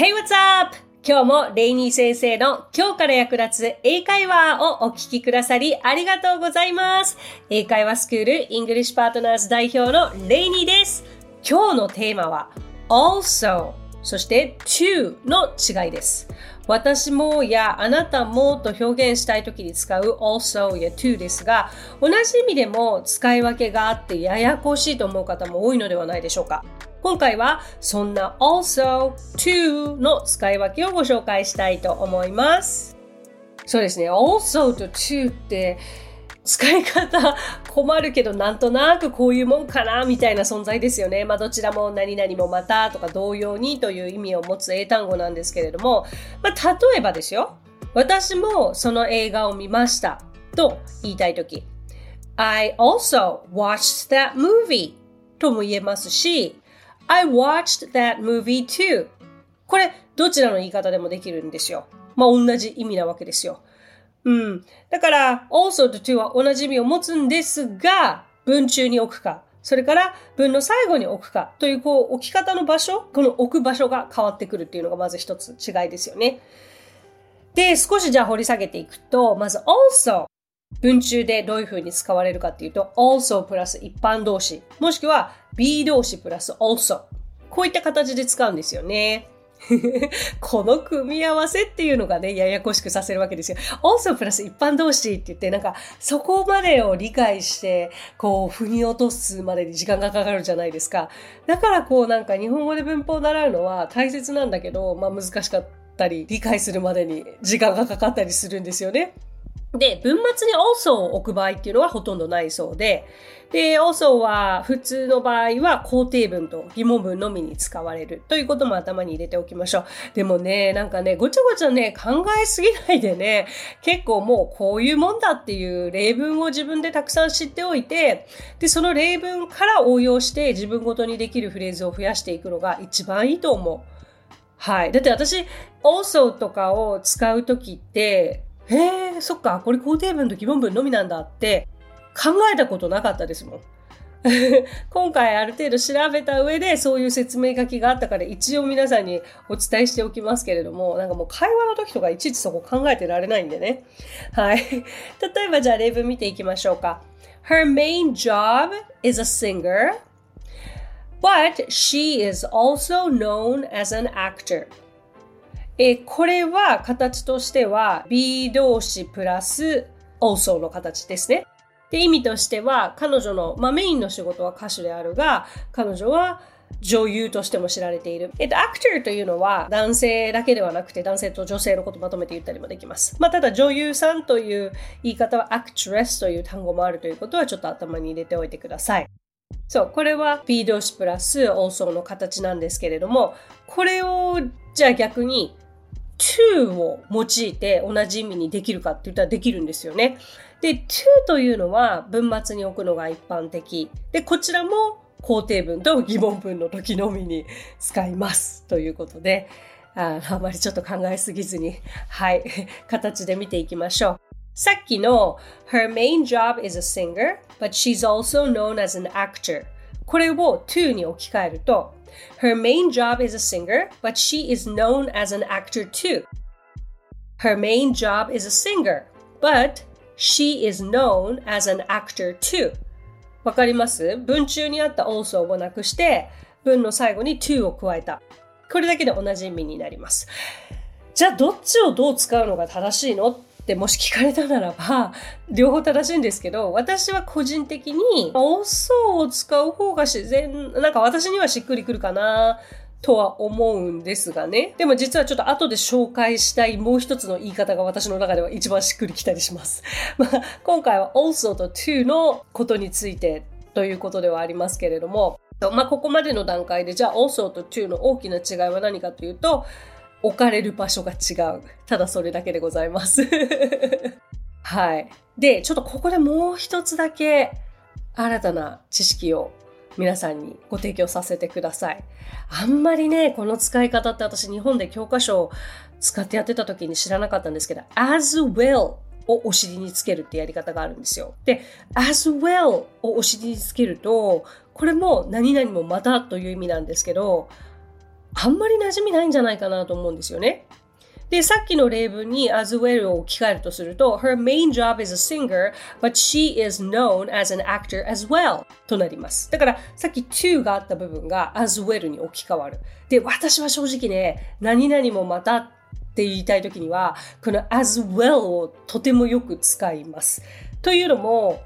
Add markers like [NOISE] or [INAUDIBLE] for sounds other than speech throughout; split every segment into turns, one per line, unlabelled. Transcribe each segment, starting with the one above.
Hey, what's up? 今日もレイニー先生の今日から役立つ英会話をお聞きくださりありがとうございます。英会話スクールイングリッシュパートナーズ代表のレイニーです。今日のテーマは also そして to の違いです。私もやあなたもと表現したいときに使う also や too ですが、同じ意味でも使い分けがあってややこしいと思う方も多いのではないでしょうか。今回はそんな also to の使い分けをご紹介したいと思います。そうですね。also と to って使い方困るけどなんとなくこういうもんかなみたいな存在ですよね。まあどちらも何々もまたとか同様にという意味を持つ英単語なんですけれども、まあ例えばですよ。私もその映画を見ましたと言いたいとき。I also watched that movie とも言えますし、I watched that movie too. これ、どちらの言い方でもできるんですよ。まあ、同じ意味なわけですよ。うん。だから、also と to は同じ意味を持つんですが、文中に置くか、それから文の最後に置くかという、こう、置き方の場所、この置く場所が変わってくるっていうのがまず一つ違いですよね。で、少しじゃあ掘り下げていくと、まず also 文中でどういう風に使われるかっていうと also プラス一般動詞、もしくは be 動詞プラス also。こういった形で使うんですよね。[LAUGHS] この組み合わせっていうのがね、ややこしくさせるわけですよ。also プラス一般動詞って言って、なんか、そこまでを理解して、こう、腑に落とすまでに時間がかかるじゃないですか。だからこう、なんか日本語で文法を習うのは大切なんだけど、まあ難しかったり、理解するまでに時間がかかったりするんですよね。で、文末に also を置く場合っていうのはほとんどないそうで、で、also は普通の場合は肯定文と疑問文のみに使われるということも頭に入れておきましょう。でもね、なんかね、ごちゃごちゃね、考えすぎないでね、結構もうこういうもんだっていう例文を自分でたくさん知っておいて、で、その例文から応用して自分ごとにできるフレーズを増やしていくのが一番いいと思う。はい。だって私、also とかを使うときって、へえ、そっか、これ肯定文と疑問文のみなんだって考えたことなかったですもん。[LAUGHS] 今回ある程度調べた上でそういう説明書きがあったから一応皆さんにお伝えしておきますけれども、なんかもう会話の時とかいちいちそこ考えてられないんでね。はい。[LAUGHS] 例えばじゃあ例文見ていきましょうか。Her main job is a singer, but she is also known as an actor. えこれは形としては be 動詞プラス also の形ですね。で、意味としては彼女の、まあ、メインの仕事は歌手であるが、彼女は女優としても知られている。えっと、アクターというのは男性だけではなくて男性と女性のことまとめて言ったりもできます。まあ、ただ女優さんという言い方はアクトレスという単語もあるということはちょっと頭に入れておいてください。そう、これは be 動詞プラス also の形なんですけれども、これをじゃあ逆に to を用いて同じ意味にできるかって言ったらできるんですよね。で、to というのは文末に置くのが一般的。で、こちらも肯定文と疑問文の時のみに使います。ということで、ああまりちょっと考えすぎずに、はい、形で見ていきましょう。さっきの Her main job is a singer, but she's also known as an actor. これを to に置き換えると Her main job is a singer, but she is known as an actor too. Her main job is a singer, but she is known as an actor too. わかります文中にあった also をなくして、文の最後に to を加えた。これだけで同じ意味になります。じゃあ、どっちをどう使うのが正しいのってもし聞かれたならば、[LAUGHS] 両方正しいんですけど、私は個人的に、オソを使う方が自然、なんか私にはしっくりくるかなとは思うんですがね。でも実はちょっと後で紹介したいもう一つの言い方が私の中では一番しっくりきたりします。[LAUGHS] まあ、今回は also と to のことについてということではありますけれども、まあ、ここまでの段階でじゃあ also と to の大きな違いは何かというと、置かれる場所が違う。ただそれだけでございます。[LAUGHS] はい。で、ちょっとここでもう一つだけ新たな知識を皆さんにご提供させてください。あんまりね、この使い方って私日本で教科書を使ってやってた時に知らなかったんですけど、as well をお尻につけるってやり方があるんですよ。で、as well をお尻につけると、これも何々もまたという意味なんですけど、あんまり馴染みないんじゃないかなと思うんですよね。で、さっきの例文に as well を置き換えるとすると、her main job is a singer, but she is known as an actor as well となります。だから、さっき to があった部分が as well に置き換わる。で、私は正直ね、何々もまたって言いたいときには、この as well をとてもよく使います。というのも、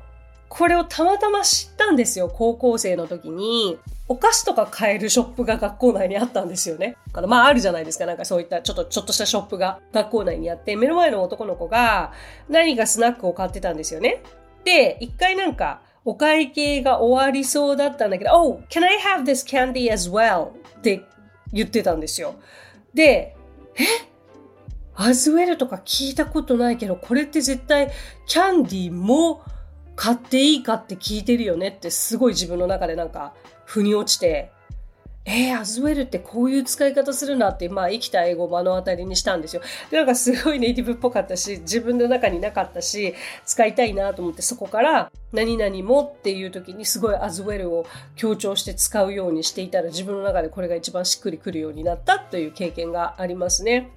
これをたまたま知ったんですよ、高校生の時に。お菓子とか買えるショップが学校内にあったんですよね。だからまああるじゃないですか。なんかそういったちょっと、ちょっとしたショップが学校内にあって、目の前の男の子が何かスナックを買ってたんですよね。で、一回なんか、お会計が終わりそうだったんだけど、Oh, can I have this candy as well? って言ってたんですよ。で、え？アズウェルとか聞いたことないけど、これって絶対キャンディーも買っていいかって聞いてるよねってすごい自分の中でなんか腑に落ちて、えー、アズウェルってこういう使い方するなって、まあ、生きた英語を目の当たりにしたんですよ。なんかすごいネイティブっぽかったし、自分の中になかったし、使いたいなと思って、そこから、何々もっていう時にすごいアズウェルを強調して使うようにしていたら、自分の中でこれが一番しっくりくるようになったという経験がありますね。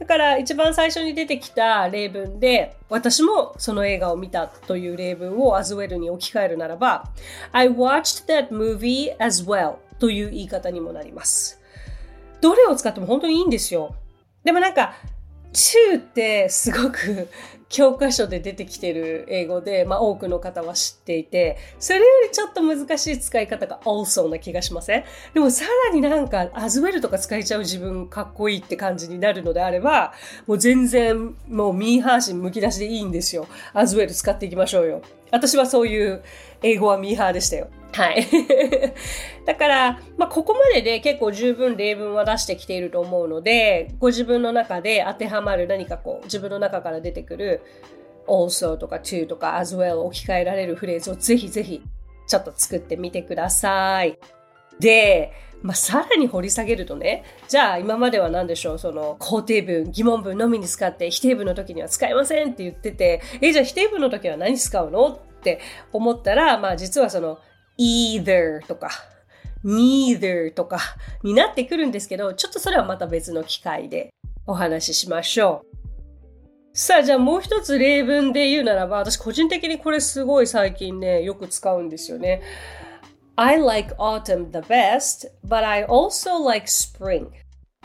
だから、一番最初に出てきた例文で、私もその映画を見たという例文をアズウェルに置き換えるならば、I watched that movie as well. という言い方にもなります。どれを使っても本当にいいんですよ。でもなんか、中ってすごく教科書で出てきてる英語で、まあ多くの方は知っていて、それよりちょっと難しい使い方が also な気がしません？でもさらになんか as well とか使えちゃう自分かっこいいって感じになるのであれば、もう全然もうミーハー心むき出しでいいんですよ。as well 使っていきましょうよ。私はそういう英語はミーハーでしたよ。はい。[LAUGHS] だから、まあ、ここまでで結構十分例文は出してきていると思うので、ご自分の中で当てはまる何かこう、自分の中から出てくる also とか to とか as well 置き換えられるフレーズをぜひぜひちょっと作ってみてください。で、まあ、さらに掘り下げるとね、じゃあ今までは何でしょう、その肯定文、疑問文のみに使って否定文の時には使えませんって言ってて、え、じゃあ否定文の時は何使うのって思ったら、まあ実はその either とか neither とかになってくるんですけど、ちょっとそれはまた別の機会でお話ししましょう。さあ、じゃあもう一つ例文で言うならば、私個人的にこれすごい最近ね、よく使うんですよね。I like autumn the best, but I also like spring.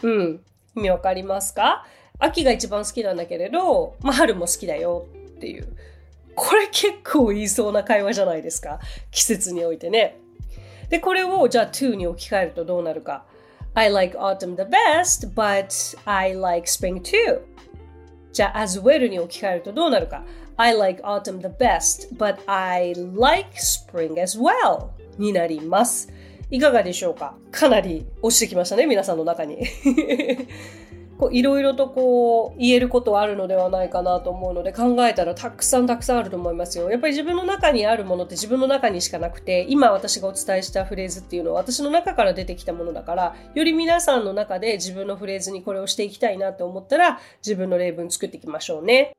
うん。意味わかりますか？秋が一番好きなんだけれど、まあ、春も好きだよっていう。これ結構言いそうな会話じゃないですか？季節においてね。で、これをじゃあ to に置き換えるとどうなるか。I like autumn the best, but I like spring too. じゃあ as well に置き換えるとどうなるか？I like autumn the best, but I like spring as well になります。いかがでしょうか？かなり押してきましたね、皆さんの中に。[LAUGHS] いろいろとこう言えることはあるのではないかなと思うので考えたらたくさんたくさんあると思いますよ。やっぱり自分の中にあるものって自分の中にしかなくて今私がお伝えしたフレーズっていうのは私の中から出てきたものだからより皆さんの中で自分のフレーズにこれをしていきたいなと思ったら自分の例文作っていきましょうね。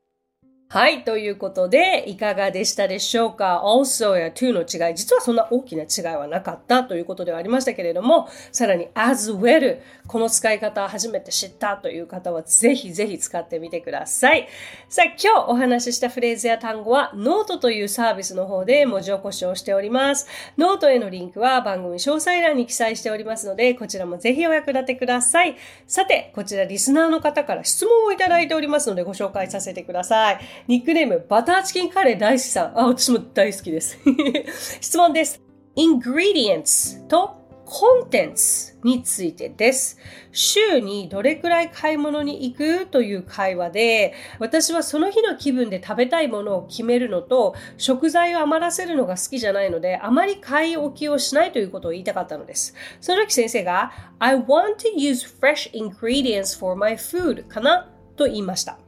はい。ということで、いかがでしたでしょうか ? also や too の違い、実はそんな大きな違いはなかったということではありましたけれども、さらに as well、この使い方初めて知ったという方は、ぜひぜひ使ってみてください。さあ、今日お話ししたフレーズや単語は、ノートというサービスの方で文字起こしをしております。ノートへのリンクは番組詳細欄に記載しておりますので、こちらもぜひお役立てください。さて、こちらリスナーの方から質問をいただいておりますので、ご紹介させてください。ニックネーム、バターチキンカレー大好きさん。あ、私も大好きです。[LAUGHS] 質問です。ingredients と contents についてです。週にどれくらい買い物に行くという会話で、私はその日の気分で食べたいものを決めるのと、食材を余らせるのが好きじゃないので、あまり買い置きをしないということを言いたかったのです。その時先生が、I want to use fresh ingredients for my food かなと言いました。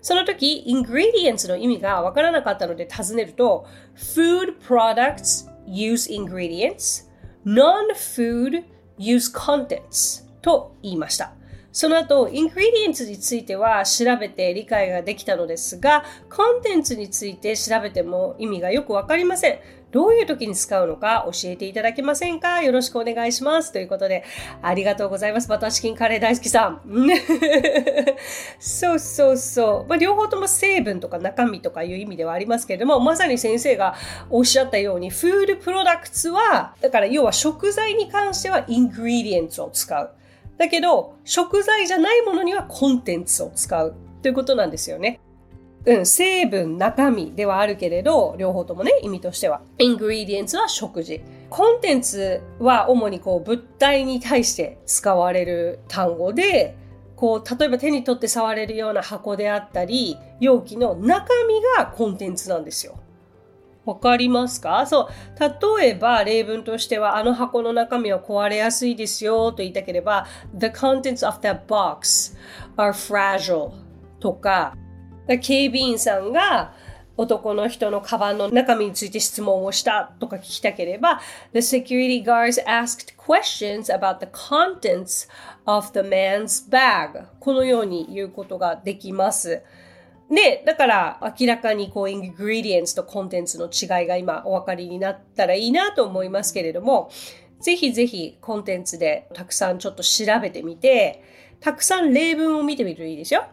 その時、ingredients の意味がわからなかったので尋ねると、food products use ingredients, non-food use contents と言いました。その後、イングリディエンツについては調べて理解ができたのですが、コンテンツについて調べても意味がよくわかりません。どういう時に使うのか教えていただけませんか？よろしくお願いします。ということで、ありがとうございます。バターチキンカレー大好きさん。[LAUGHS] そうそうそう。まあ、両方とも成分とか中身とかいう意味ではありますけれども、まさに先生がおっしゃったように、 food products は、だから要は食材に関しては ingredients を使う。だけど、食材じゃないものには contents を使うということなんですよね。うん、成分、中身ではあるけれど、両方ともね、意味としては。イングリディエンツは食事。コンテンツは主にこう物体に対して使われる単語で、こう、例えば手に取って触れるような箱であったり、容器の中身がコンテンツなんですよ。わかりますかそう。例えば、例文としては、あの箱の中身は壊れやすいですよと言いたければ、The contents of that box are fragile とか、警備員さんが男の人のカバンの中身について質問をしたとか聞きたければ、The security guards asked questions about the contents of the man's bag このように言うことができます。で、だから明らかにこう、イングリディエンスとコンテンツの違いが今お分かりになったらいいなと思いますけれども、ぜひぜひコンテンツでたくさんちょっと調べてみて、たくさん例文を見てみるといいですよ。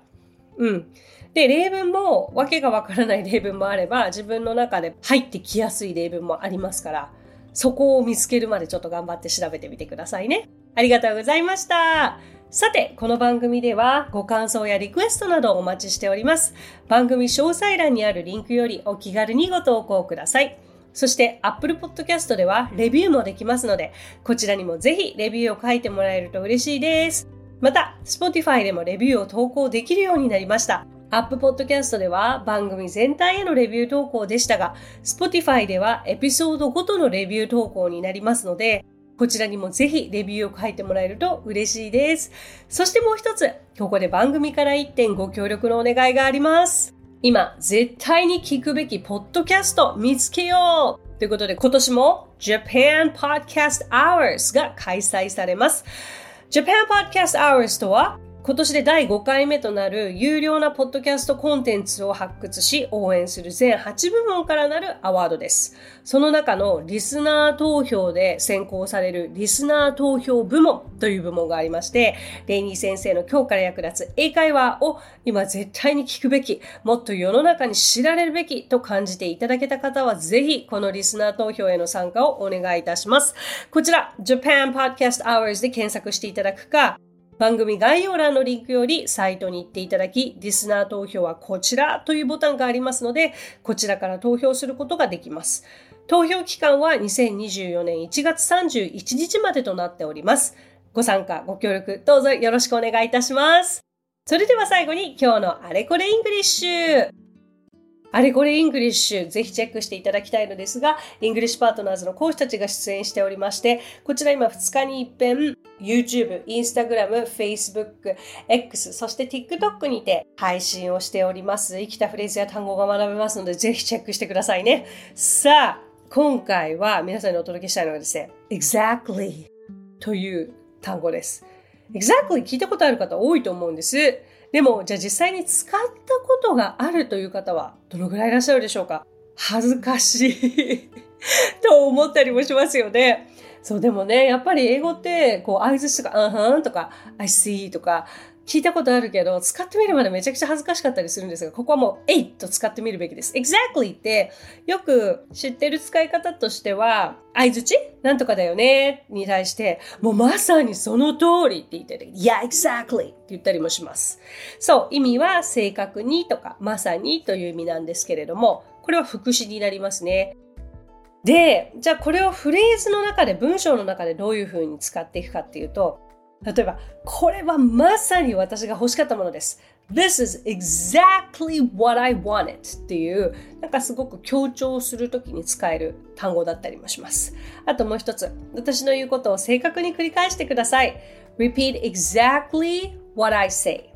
うん。で、例文もわけがわからない例文もあれば、自分の中で入ってきやすい例文もありますから、そこを見つけるまでちょっと頑張って調べてみてくださいね。ありがとうございました。さて、この番組ではご感想やリクエストなどお待ちしております。番組詳細欄にあるリンクよりお気軽にご投稿ください。そして Apple Podcast ではレビューもできますので、こちらにもぜひレビューを書いてもらえると嬉しいです。また、Spotify でもレビューを投稿できるようになりました。アップポッドキャストでは番組全体へのレビュー投稿でしたが、Spotify ではエピソードごとのレビュー投稿になりますので、こちらにもぜひレビューを書いてもらえると嬉しいです。そしてもう一つ、ここで番組から一点ご協力のお願いがあります。今、絶対に聞くべきポッドキャスト見つけようということで今年も Japan Podcast Hours が開催されます。Japan Podcast Hours とは今年で第5回目となる有料なポッドキャストコンテンツを発掘し応援する全8部門からなるアワードです。その中のリスナー投票で選考されるリスナー投票部門という部門がありまして、レイニー先生の今日から役立つ英会話を今絶対に聞くべき、もっと世の中に知られるべきと感じていただけた方はぜひこのリスナー投票への参加をお願いいたします。こちら Japan Podcast Awards で検索していただくか、番組概要欄のリンクよりサイトに行っていただき、リスナー投票はこちらというボタンがありますので、こちらから投票することができます。投票期間は2024年1月31日までとなっております。ご参加、ご協力、どうぞよろしくお願いいたします。それでは最後に今日のあれこれイングリッシュ。あれこれイングリッシュ、ぜひチェックしていただきたいのですが、イングリッシュパートナーズの講師たちが出演しておりまして、こちら今2日に一遍、YouTube、Instagram、Facebook、X、そして TikTok にて配信をしております。生きたフレーズや単語が学べますので、ぜひチェックしてくださいね。さあ、今回は皆さんにお届けしたいのがですね、exactly という単語です。exactly 聞いたことある方多いと思うんです。でも、じゃあ実際に使ったことがあるという方はどのぐらいいらっしゃるでしょうか？恥ずかしい [LAUGHS] と思ったりもしますよね。そう、でもね、やっぱり英語って、こう、合図とか、あんはんとか、I see とか、聞いたことあるけど、使ってみるまでめちゃくちゃ恥ずかしかったりするんですが、ここはもう、えいっと使ってみるべきです。exactly って、よく知ってる使い方としては、相づちなんとかだよね？に対して、もうまさにその通りって言ったり、yeah, exactly って言ったりもします。そう、意味は正確にとか、まさにという意味なんですけれども、これは副詞になりますね。で、じゃあこれをフレーズの中で、文章の中でどういうふうに使っていくかっていうと、例えば、これはまさに私が欲しかったものです。This is exactly what I wanted っていう、なんかすごく強調するときに使える単語だったりもします。あともう一つ、私の言うことを正確に繰り返してください。Repeat exactly what I say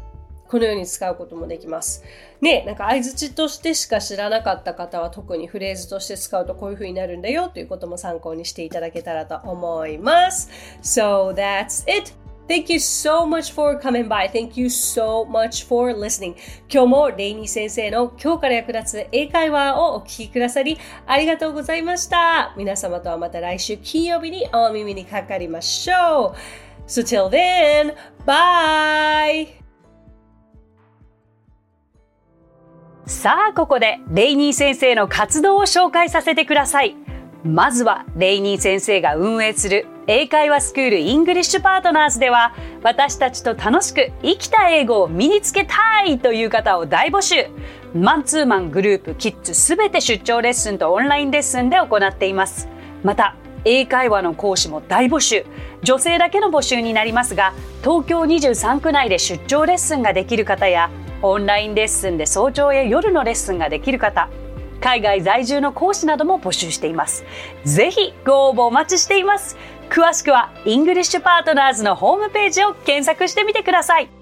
このように使うこともできます。ね、なんか相槌としてしか知らなかった方は特にフレーズとして使うとこういう風になるんだよということも参考にしていただけたらと思います。So that's it! Thank you so much for coming by. Thank you so much for listening. 今日もレイニー先生の今日から役立つ英会話をお聞きくださりありがとうございました。皆様とはまた来週金曜日にお耳にかかりましょう。So till then, bye!
さあ、ここでレイニー先生の活動を紹介させてください。まずは、レイニー先生が運営する英会話スクールイングリッシュパートナーズでは、私たちと楽しく生きた英語を身につけたいという方を大募集。マンツーマングループ、キッズすべて出張レッスンとオンラインレッスンで行っています。また、英会話の講師も大募集。女性だけの募集になりますが、東京23区内で出張レッスンができる方や、オンラインレッスンで早朝や夜のレッスンができる方、海外在住の講師なども募集しています。ぜひご応募お待ちしています。詳しくはイングリッシュパートナーズのホームページを検索してみてください。